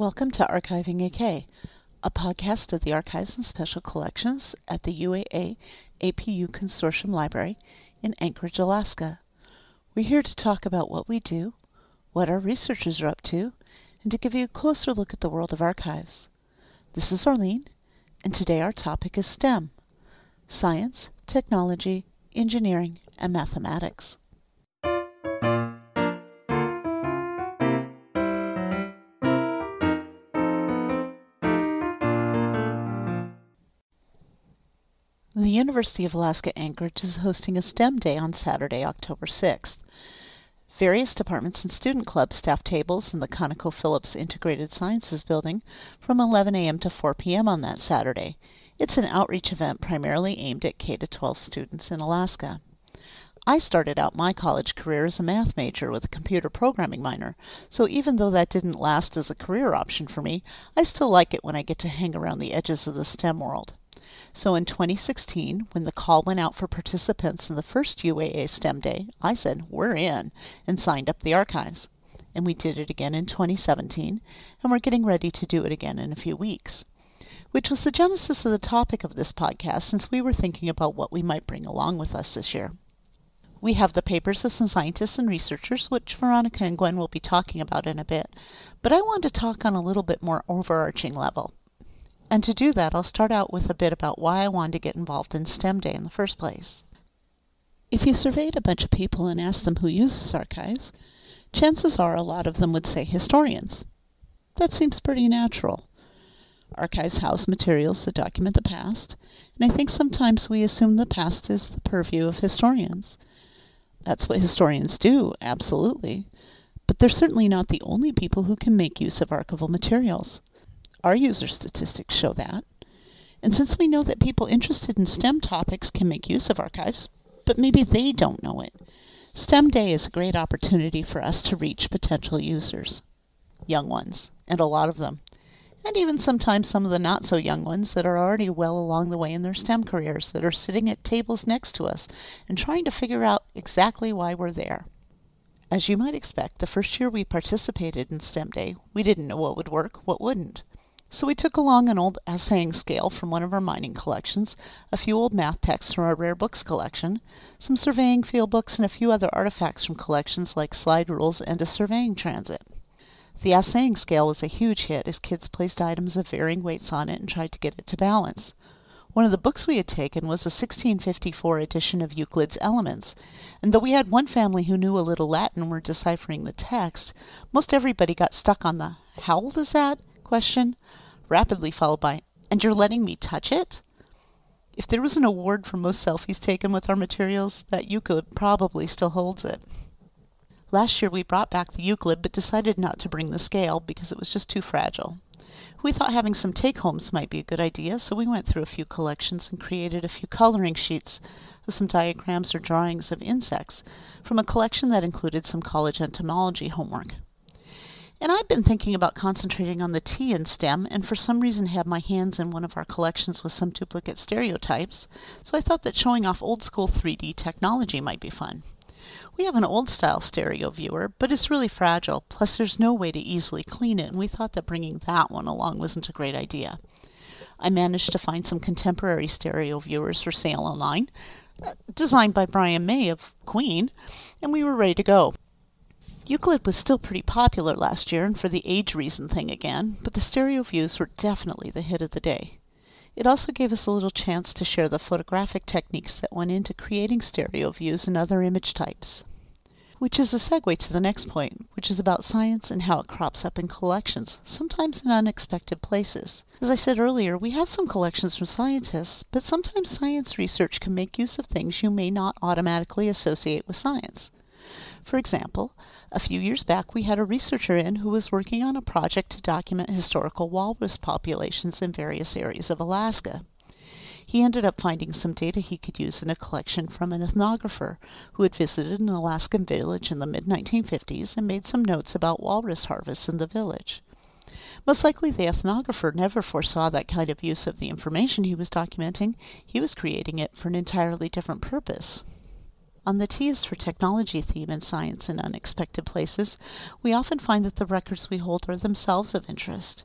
Welcome to Archiving AK, a podcast of the Archives and Special Collections at the UAA APU Consortium Library in Anchorage, Alaska. We're here to talk about what we do, what our researchers are up to, and to give you a closer look at the world of archives. This is Arlene, and today our topic is STEM science, technology, engineering, and mathematics. University of Alaska Anchorage is hosting a STEM Day on Saturday, October 6th. Various departments and student clubs staff tables in the ConocoPhillips Integrated Sciences Building from 11 a.m. to 4 p.m. on that Saturday. It's an outreach event primarily aimed at K 12 students in Alaska. I started out my college career as a math major with a computer programming minor, so even though that didn't last as a career option for me, I still like it when I get to hang around the edges of the STEM world. So in 2016, when the call went out for participants in the first UAA STEM Day, I said, we're in, and signed up the archives. And we did it again in 2017, and we're getting ready to do it again in a few weeks. Which was the genesis of the topic of this podcast since we were thinking about what we might bring along with us this year. We have the papers of some scientists and researchers, which Veronica and Gwen will be talking about in a bit, but I want to talk on a little bit more overarching level. And to do that, I'll start out with a bit about why I wanted to get involved in STEM Day in the first place. If you surveyed a bunch of people and asked them who uses archives, chances are a lot of them would say historians. That seems pretty natural. Archives house materials that document the past, and I think sometimes we assume the past is the purview of historians. That's what historians do, absolutely. But they're certainly not the only people who can make use of archival materials. Our user statistics show that. And since we know that people interested in STEM topics can make use of archives, but maybe they don't know it, STEM Day is a great opportunity for us to reach potential users. Young ones, and a lot of them. And even sometimes some of the not so young ones that are already well along the way in their STEM careers that are sitting at tables next to us and trying to figure out exactly why we're there. As you might expect, the first year we participated in STEM Day, we didn't know what would work, what wouldn't. So we took along an old assaying scale from one of our mining collections, a few old math texts from our rare books collection, some surveying field books, and a few other artifacts from collections like slide rules and a surveying transit. The assaying scale was a huge hit as kids placed items of varying weights on it and tried to get it to balance. One of the books we had taken was a 1654 edition of Euclid's Elements, and though we had one family who knew a little Latin were deciphering the text, most everybody got stuck on the how old is that question, rapidly followed by, and you're letting me touch it? If there was an award for most selfies taken with our materials, that Euclid probably still holds it. Last year we brought back the Euclid but decided not to bring the scale because it was just too fragile. We thought having some take homes might be a good idea, so we went through a few collections and created a few coloring sheets with some diagrams or drawings of insects from a collection that included some college entomology homework. And I've been thinking about concentrating on the T in STEM, and for some reason have my hands in one of our collections with some duplicate stereotypes, so I thought that showing off old school 3D technology might be fun. We have an old style stereo viewer, but it's really fragile, plus there's no way to easily clean it, and we thought that bringing that one along wasn't a great idea. I managed to find some contemporary stereo viewers for sale online, uh, designed by Brian May of Queen, and we were ready to go. Euclid was still pretty popular last year, and for the age reason thing again, but the stereo views were definitely the hit of the day. It also gave us a little chance to share the photographic techniques that went into creating stereo views and other image types. Which is a segue to the next point, which is about science and how it crops up in collections, sometimes in unexpected places. As I said earlier, we have some collections from scientists, but sometimes science research can make use of things you may not automatically associate with science. For example, a few years back we had a researcher in who was working on a project to document historical walrus populations in various areas of Alaska. He ended up finding some data he could use in a collection from an ethnographer who had visited an Alaskan village in the mid 1950s and made some notes about walrus harvests in the village. Most likely the ethnographer never foresaw that kind of use of the information he was documenting. He was creating it for an entirely different purpose. On the T is for technology theme in science in unexpected places, we often find that the records we hold are themselves of interest.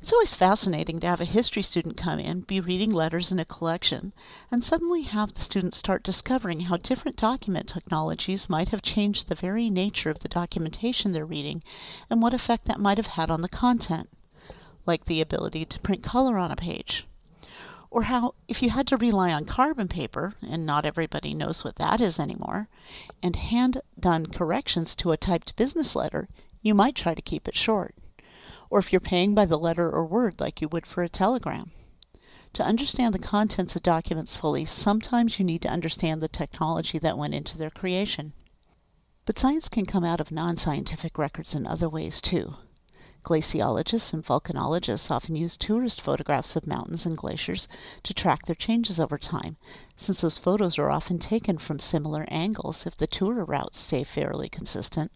It's always fascinating to have a history student come in, be reading letters in a collection, and suddenly have the student start discovering how different document technologies might have changed the very nature of the documentation they're reading and what effect that might have had on the content, like the ability to print color on a page. Or how, if you had to rely on carbon paper, and not everybody knows what that is anymore, and hand done corrections to a typed business letter, you might try to keep it short or if you're paying by the letter or word like you would for a telegram. To understand the contents of documents fully, sometimes you need to understand the technology that went into their creation. But science can come out of non scientific records in other ways too. Glaciologists and volcanologists often use tourist photographs of mountains and glaciers to track their changes over time, since those photos are often taken from similar angles if the tour routes stay fairly consistent.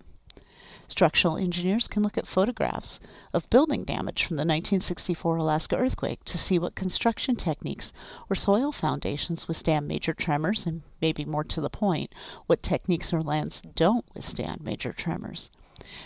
Structural engineers can look at photographs of building damage from the 1964 Alaska earthquake to see what construction techniques or soil foundations withstand major tremors, and maybe more to the point, what techniques or lands don't withstand major tremors.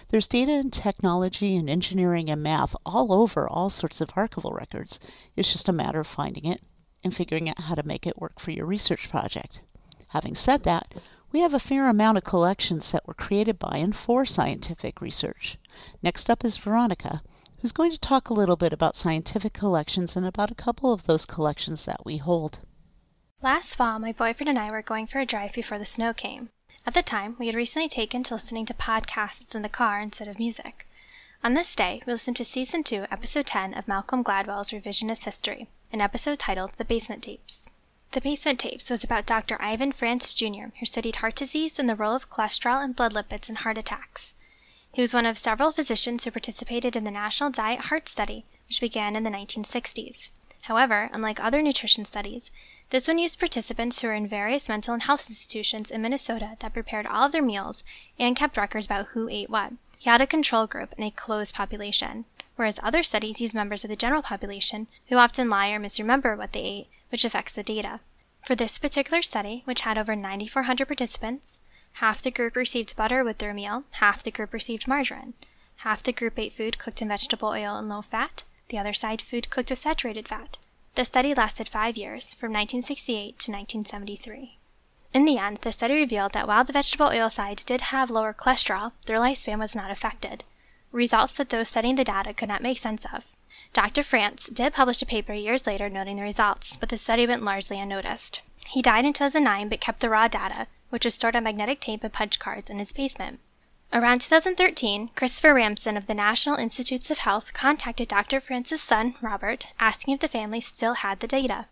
There's data and technology and engineering and math all over all sorts of archival records. It's just a matter of finding it and figuring out how to make it work for your research project. Having said that, we have a fair amount of collections that were created by and for scientific research. Next up is Veronica, who's going to talk a little bit about scientific collections and about a couple of those collections that we hold. Last fall, my boyfriend and I were going for a drive before the snow came. At the time, we had recently taken to listening to podcasts in the car instead of music. On this day, we listened to Season 2, Episode 10 of Malcolm Gladwell's Revisionist History, an episode titled The Basement Tapes. The Basement Tapes was about Dr. Ivan Frantz Jr., who studied heart disease and the role of cholesterol and blood lipids in heart attacks. He was one of several physicians who participated in the National Diet Heart Study, which began in the 1960s. However, unlike other nutrition studies, this one used participants who were in various mental and health institutions in Minnesota that prepared all of their meals and kept records about who ate what. He had a control group and a closed population, whereas other studies use members of the general population who often lie or misremember what they ate which affects the data. For this particular study, which had over 9,400 participants, half the group received butter with their meal, half the group received margarine. Half the group ate food cooked in vegetable oil and low fat, the other side food cooked with saturated fat. The study lasted five years, from 1968 to 1973. In the end, the study revealed that while the vegetable oil side did have lower cholesterol, their lifespan was not affected, results that those studying the data could not make sense of. Dr. Frantz did publish a paper years later noting the results, but the study went largely unnoticed. He died in 2009 but kept the raw data, which was stored on magnetic tape and punch cards, in his basement. Around 2013, Christopher Ramsden of the National Institutes of Health contacted Dr. Frantz's son, Robert, asking if the family still had the data.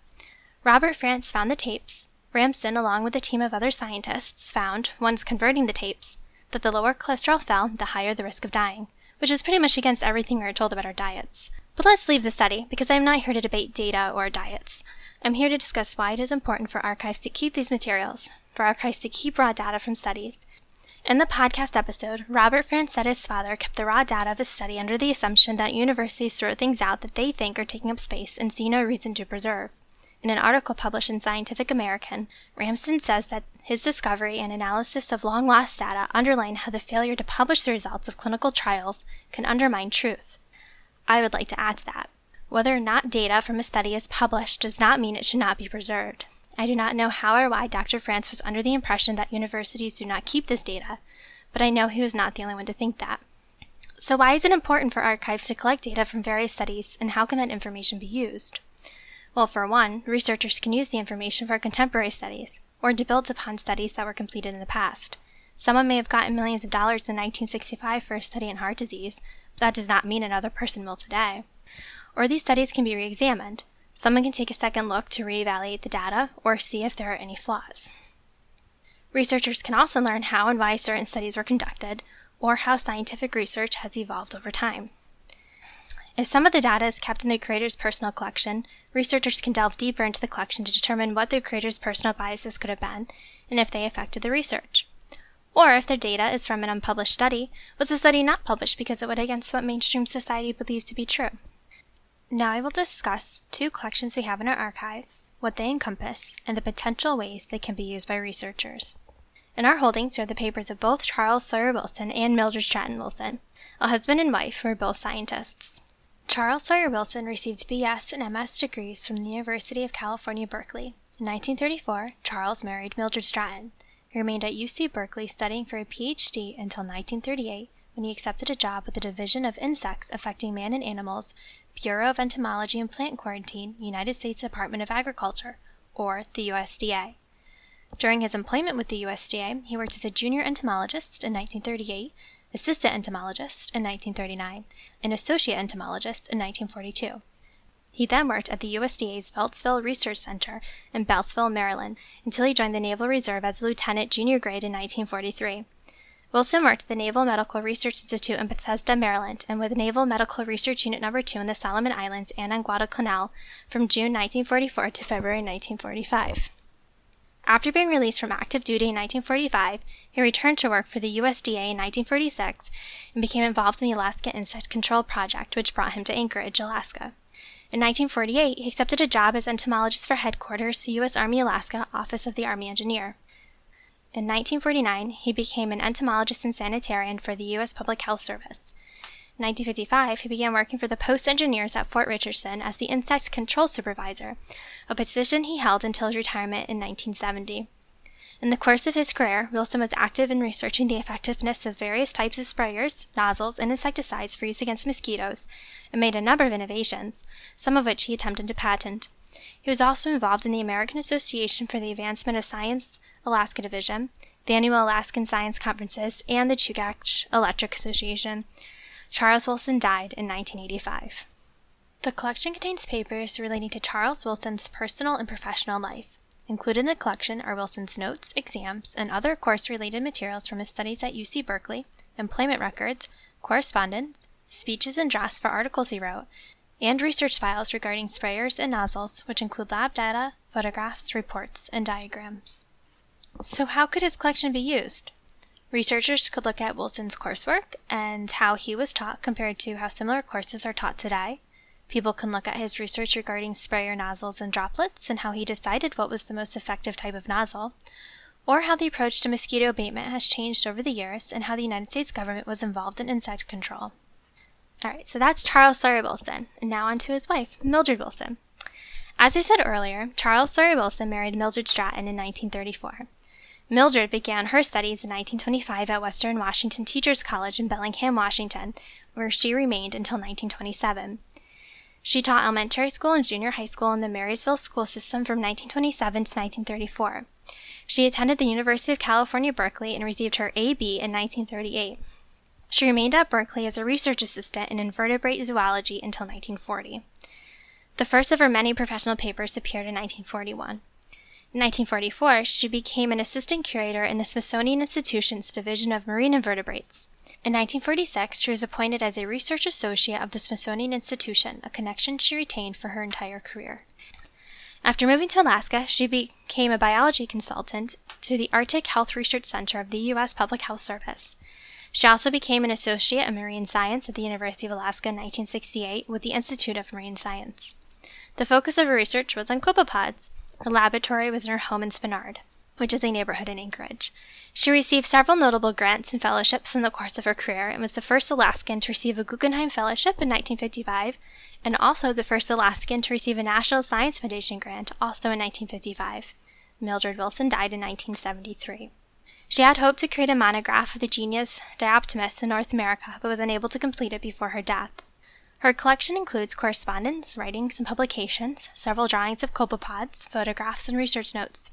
Robert Frantz found the tapes. Ramsden, along with a team of other scientists, found, once converting the tapes, that the lower cholesterol fell, the higher the risk of dying, which is pretty much against everything we are told about our diets. But let's leave the study, because I am not here to debate data or diets. I'm here to discuss why it is important for archives to keep these materials, for archives to keep raw data from studies. In the podcast episode, Robert Francetta's father kept the raw data of his study under the assumption that universities throw things out that they think are taking up space and see no reason to preserve. In an article published in Scientific American, Ramsden says that his discovery and analysis of long lost data underline how the failure to publish the results of clinical trials can undermine truth. I would like to add to that. Whether or not data from a study is published does not mean it should not be preserved. I do not know how or why Dr. Frantz was under the impression that universities do not keep this data, but I know he was not the only one to think that. So, why is it important for archives to collect data from various studies, and how can that information be used? Well, for one, researchers can use the information for contemporary studies, or to build upon studies that were completed in the past. Someone may have gotten millions of dollars in 1965 for a study in heart disease, but that does not mean another person will today. Or these studies can be re examined. Someone can take a second look to reevaluate the data or see if there are any flaws. Researchers can also learn how and why certain studies were conducted, or how scientific research has evolved over time. If some of the data is kept in the creator's personal collection, researchers can delve deeper into the collection to determine what the creator's personal biases could have been and if they affected the research. Or if their data is from an unpublished study, was the study not published because it went against what mainstream society believed to be true? Now I will discuss two collections we have in our archives, what they encompass, and the potential ways they can be used by researchers. In our holdings, we have the papers of both Charles Sawyer Wilson and Mildred Stratton Wilson, a husband and wife who are both scientists. Charles Sawyer Wilson received BS and MS degrees from the University of California, Berkeley. In 1934, Charles married Mildred Stratton. He remained at UC Berkeley studying for a PhD until 1938 when he accepted a job with the Division of Insects Affecting Man and Animals, Bureau of Entomology and Plant Quarantine, United States Department of Agriculture, or the USDA. During his employment with the USDA, he worked as a junior entomologist in 1938, assistant entomologist in 1939, and associate entomologist in 1942. He then worked at the USDA's Beltsville Research Center in Beltsville, Maryland, until he joined the Naval Reserve as a lieutenant junior grade in 1943. Wilson worked at the Naval Medical Research Institute in Bethesda, Maryland, and with Naval Medical Research Unit No. 2 in the Solomon Islands and on Guadalcanal from June 1944 to February 1945. After being released from active duty in 1945, he returned to work for the USDA in 1946 and became involved in the Alaska Insect Control Project, which brought him to Anchorage, Alaska. In 1948, he accepted a job as entomologist for headquarters, U.S. Army Alaska, Office of the Army Engineer. In 1949, he became an entomologist and sanitarian for the U.S. Public Health Service. In 1955, he began working for the Post Engineers at Fort Richardson as the Insect Control Supervisor, a position he held until his retirement in 1970. In the course of his career, Wilson was active in researching the effectiveness of various types of sprayers, nozzles, and insecticides for use against mosquitoes, and made a number of innovations, some of which he attempted to patent. He was also involved in the American Association for the Advancement of Science Alaska Division, the annual Alaskan Science Conferences, and the Chugach Electric Association. Charles Wilson died in 1985. The collection contains papers relating to Charles Wilson's personal and professional life. Included in the collection are Wilson's notes, exams, and other course related materials from his studies at UC Berkeley, employment records, correspondence, speeches and drafts for articles he wrote, and research files regarding sprayers and nozzles, which include lab data, photographs, reports, and diagrams. So, how could his collection be used? Researchers could look at Wilson's coursework and how he was taught compared to how similar courses are taught today. People can look at his research regarding sprayer nozzles and droplets and how he decided what was the most effective type of nozzle, or how the approach to mosquito abatement has changed over the years and how the United States government was involved in insect control. All right, so that's Charles Sawyer Wilson, and now on to his wife, Mildred Wilson. As I said earlier, Charles Sawyer Wilson married Mildred Stratton in 1934. Mildred began her studies in 1925 at Western Washington Teachers College in Bellingham, Washington, where she remained until 1927. She taught elementary school and junior high school in the Marysville school system from 1927 to 1934. She attended the University of California, Berkeley, and received her A.B. in 1938. She remained at Berkeley as a research assistant in invertebrate zoology until 1940. The first of her many professional papers appeared in 1941. In 1944, she became an assistant curator in the Smithsonian Institution's Division of Marine Invertebrates. In 1946, she was appointed as a research associate of the Smithsonian Institution, a connection she retained for her entire career. After moving to Alaska, she became a biology consultant to the Arctic Health Research Center of the U.S. Public Health Service. She also became an associate in marine science at the University of Alaska in 1968 with the Institute of Marine Science. The focus of her research was on copepods, her laboratory was in her home in Spenard, which is a neighborhood in Anchorage. She received several notable grants and fellowships in the course of her career and was the first Alaskan to receive a Guggenheim Fellowship in 1955 and also the first Alaskan to receive a National Science Foundation grant also in 1955. Mildred Wilson died in 1973. She had hoped to create a monograph of the genus Diaptomus in North America, but was unable to complete it before her death. Her collection includes correspondence, writings, and publications, several drawings of copepods, photographs, and research notes.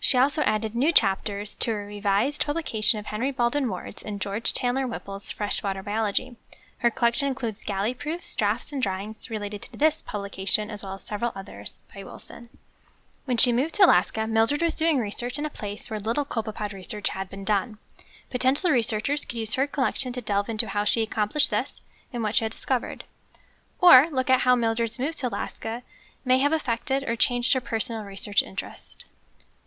She also added new chapters to a revised publication of Henry Baldwin Ward's and George Chandler Whipple's Freshwater Biology. Her collection includes galley proofs, drafts, and drawings related to this publication, as well as several others by Wilson. When she moved to Alaska, Mildred was doing research in a place where little copepod research had been done. Potential researchers could use her collection to delve into how she accomplished this and what she had discovered. Or look at how Mildred's move to Alaska may have affected or changed her personal research interest.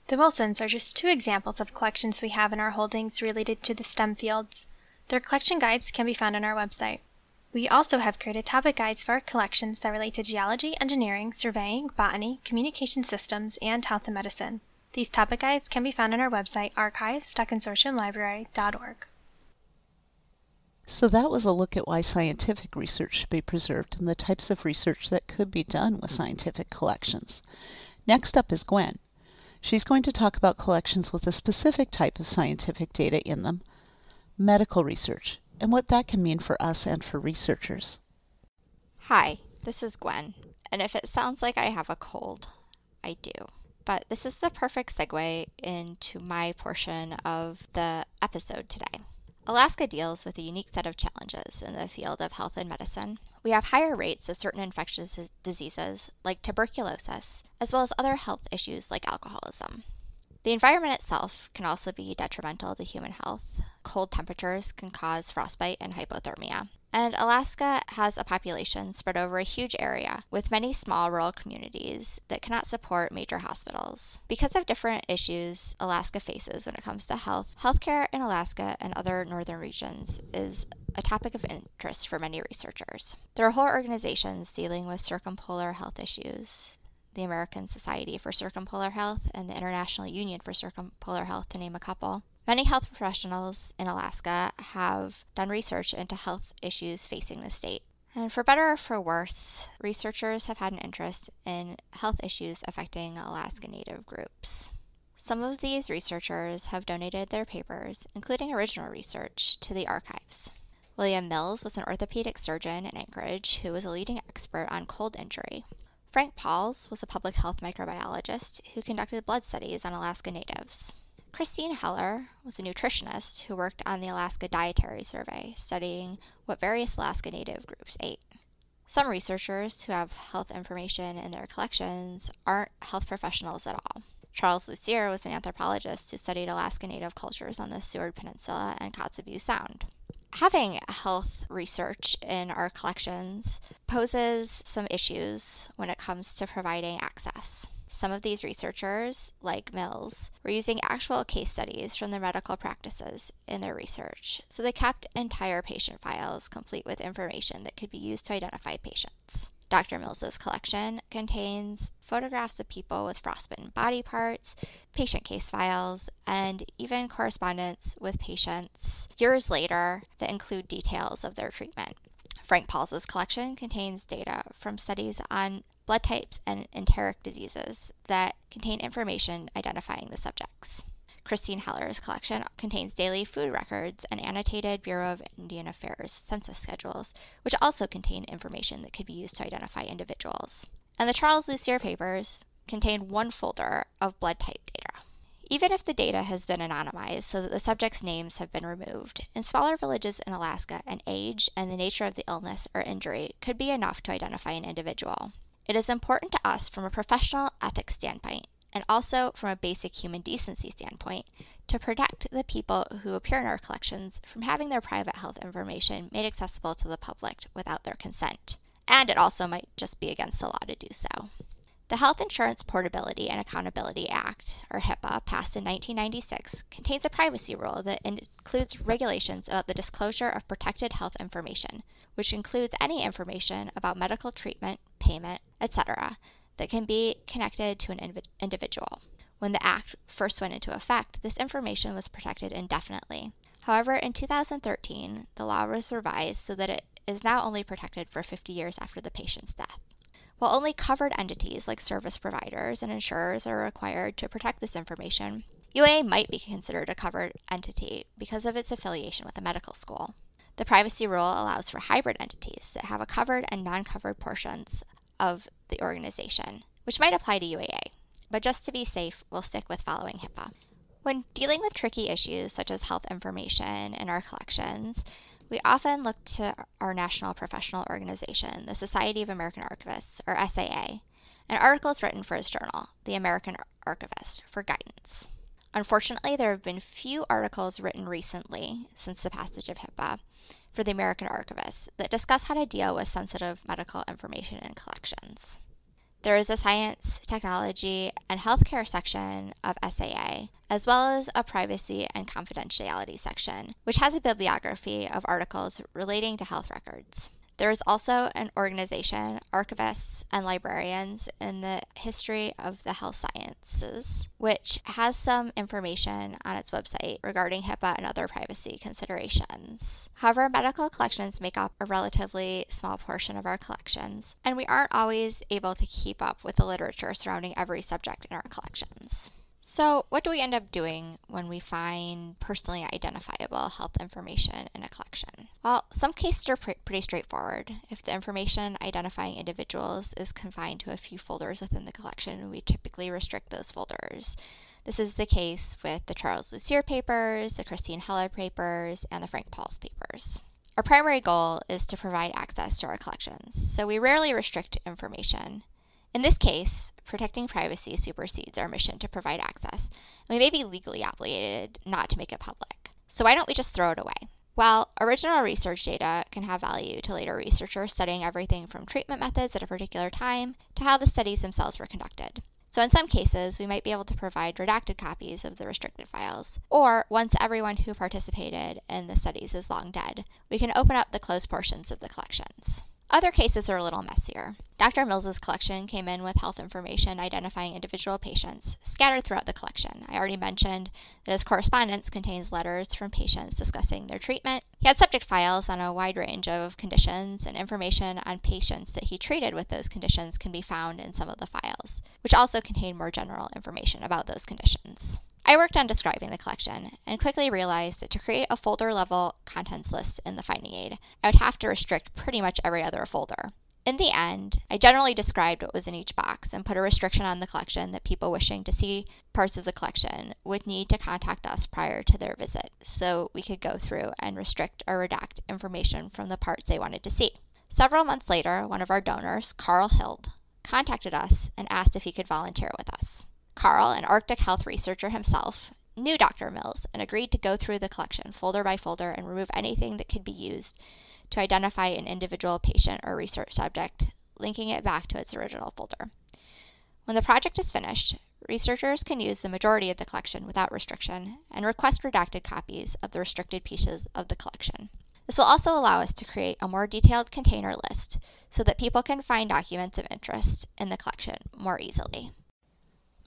The Wilsons are just two examples of collections we have in our holdings related to the STEM fields. Their collection guides can be found on our website. We also have created topic guides for our collections that relate to geology, engineering, surveying, botany, communication systems, and health and medicine. These topic guides can be found on our website, archives.consortiumlibrary.org. So that was a look at why scientific research should be preserved and the types of research that could be done with scientific collections. Next up is Gwen. She's going to talk about collections with a specific type of scientific data in them, medical research, and what that can mean for us and for researchers. Hi, this is Gwen, and if it sounds like I have a cold, I do. But this is the perfect segue into my portion of the episode today. Alaska deals with a unique set of challenges in the field of health and medicine. We have higher rates of certain infectious diseases, like tuberculosis, as well as other health issues like alcoholism. The environment itself can also be detrimental to human health. Cold temperatures can cause frostbite and hypothermia. And Alaska has a population spread over a huge area with many small rural communities that cannot support major hospitals. Because of different issues Alaska faces when it comes to health, healthcare in Alaska and other northern regions is a topic of interest for many researchers. There are whole organizations dealing with circumpolar health issues. The American Society for Circumpolar Health and the International Union for Circumpolar Health, to name a couple. Many health professionals in Alaska have done research into health issues facing the state. And for better or for worse, researchers have had an interest in health issues affecting Alaska Native groups. Some of these researchers have donated their papers, including original research, to the archives. William Mills was an orthopedic surgeon in Anchorage who was a leading expert on cold injury. Frank Pauls was a public health microbiologist who conducted blood studies on Alaska Natives. Christine Heller was a nutritionist who worked on the Alaska Dietary Survey, studying what various Alaska Native groups ate. Some researchers who have health information in their collections aren't health professionals at all. Charles Lucier was an anthropologist who studied Alaska Native cultures on the Seward Peninsula and Kotzebue Sound. Having health research in our collections poses some issues when it comes to providing access. Some of these researchers, like Mills, were using actual case studies from the medical practices in their research, so they kept entire patient files complete with information that could be used to identify patients. Dr. Mills's collection contains photographs of people with frostbitten body parts, patient case files, and even correspondence with patients years later that include details of their treatment. Frank Paul's collection contains data from studies on blood types, and enteric diseases that contain information identifying the subjects. Christine Heller's collection contains daily food records and annotated Bureau of Indian Affairs census schedules, which also contain information that could be used to identify individuals. And the Charles Lucier papers contain one folder of blood type data. Even if the data has been anonymized so that the subjects' names have been removed, in smaller villages in Alaska, an age and the nature of the illness or injury could be enough to identify an individual. It is important to us from a professional ethics standpoint and also from a basic human decency standpoint to protect the people who appear in our collections from having their private health information made accessible to the public without their consent. And it also might just be against the law to do so. The Health Insurance Portability and Accountability Act, or HIPAA, passed in 1996, contains a privacy rule that includes regulations about the disclosure of protected health information, which includes any information about medical treatment, payment, etc., that can be connected to an inv- individual. When the Act first went into effect, this information was protected indefinitely. However, in 2013, the law was revised so that it is now only protected for 50 years after the patient's death. While only covered entities like service providers and insurers are required to protect this information, UAA might be considered a covered entity because of its affiliation with a medical school. The privacy rule allows for hybrid entities that have a covered and non covered portions of the organization, which might apply to UAA, but just to be safe, we'll stick with following HIPAA. When dealing with tricky issues such as health information in our collections, we often look to our national professional organization, the Society of American Archivists, or SAA, and articles written for its journal, the American Archivist, for guidance. Unfortunately, there have been few articles written recently since the passage of HIPAA for the American Archivist that discuss how to deal with sensitive medical information in collections. There is a science, technology, and healthcare section of SAA, as well as a privacy and confidentiality section, which has a bibliography of articles relating to health records. There is also an organization, archivists and librarians in the history of the health sciences, which has some information on its website regarding HIPAA and other privacy considerations. However, medical collections make up a relatively small portion of our collections, and we aren't always able to keep up with the literature surrounding every subject in our collections. So, what do we end up doing when we find personally identifiable health information in a collection? Well, some cases are pr- pretty straightforward. If the information identifying individuals is confined to a few folders within the collection, we typically restrict those folders. This is the case with the Charles Lucier papers, the Christine Heller papers, and the Frank Pauls papers. Our primary goal is to provide access to our collections, so we rarely restrict information. In this case, protecting privacy supersedes our mission to provide access, and we may be legally obligated not to make it public. So why don't we just throw it away? Well, original research data can have value to later researchers studying everything from treatment methods at a particular time to how the studies themselves were conducted. So, in some cases, we might be able to provide redacted copies of the restricted files. Or, once everyone who participated in the studies is long dead, we can open up the closed portions of the collections. Other cases are a little messier. Dr. Mills's collection came in with health information identifying individual patients scattered throughout the collection. I already mentioned that his correspondence contains letters from patients discussing their treatment. He had subject files on a wide range of conditions, and information on patients that he treated with those conditions can be found in some of the files, which also contain more general information about those conditions. I worked on describing the collection and quickly realized that to create a folder level contents list in the finding aid, I would have to restrict pretty much every other folder. In the end, I generally described what was in each box and put a restriction on the collection that people wishing to see parts of the collection would need to contact us prior to their visit so we could go through and restrict or redact information from the parts they wanted to see. Several months later, one of our donors, Carl Hild, contacted us and asked if he could volunteer with us. Carl, an Arctic health researcher himself, knew Dr. Mills and agreed to go through the collection folder by folder and remove anything that could be used to identify an individual patient or research subject, linking it back to its original folder. When the project is finished, researchers can use the majority of the collection without restriction and request redacted copies of the restricted pieces of the collection. This will also allow us to create a more detailed container list so that people can find documents of interest in the collection more easily.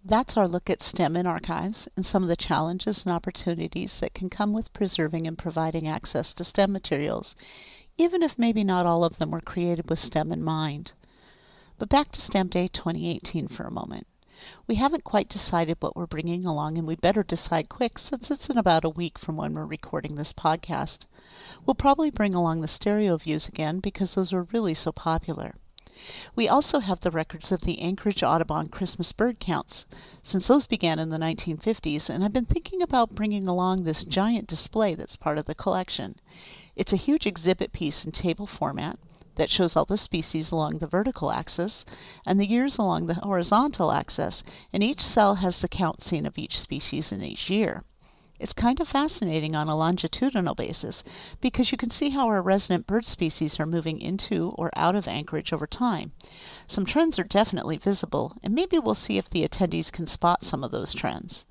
That's our look at STEM in archives and some of the challenges and opportunities that can come with preserving and providing access to STEM materials, even if maybe not all of them were created with STEM in mind. But back to STEM Day 2018 for a moment. We haven't quite decided what we're bringing along, and we better decide quick since it's in about a week from when we're recording this podcast. We'll probably bring along the stereo views again because those were really so popular. We also have the records of the Anchorage Audubon Christmas bird counts, since those began in the 1950s, and I've been thinking about bringing along this giant display that's part of the collection. It's a huge exhibit piece in table format that shows all the species along the vertical axis and the years along the horizontal axis, and each cell has the count seen of each species in each year. It's kind of fascinating on a longitudinal basis because you can see how our resident bird species are moving into or out of Anchorage over time. Some trends are definitely visible, and maybe we'll see if the attendees can spot some of those trends.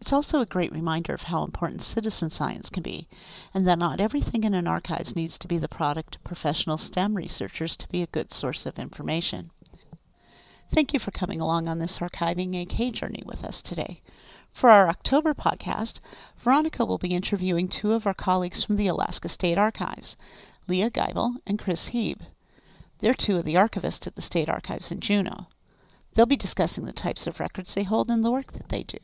It's also a great reminder of how important citizen science can be, and that not everything in an archives needs to be the product of professional STEM researchers to be a good source of information. Thank you for coming along on this archiving AK journey with us today. For our October podcast, Veronica will be interviewing two of our colleagues from the Alaska State Archives, Leah Geibel and Chris Heeb. They're two of the archivists at the State Archives in Juneau. They'll be discussing the types of records they hold and the work that they do.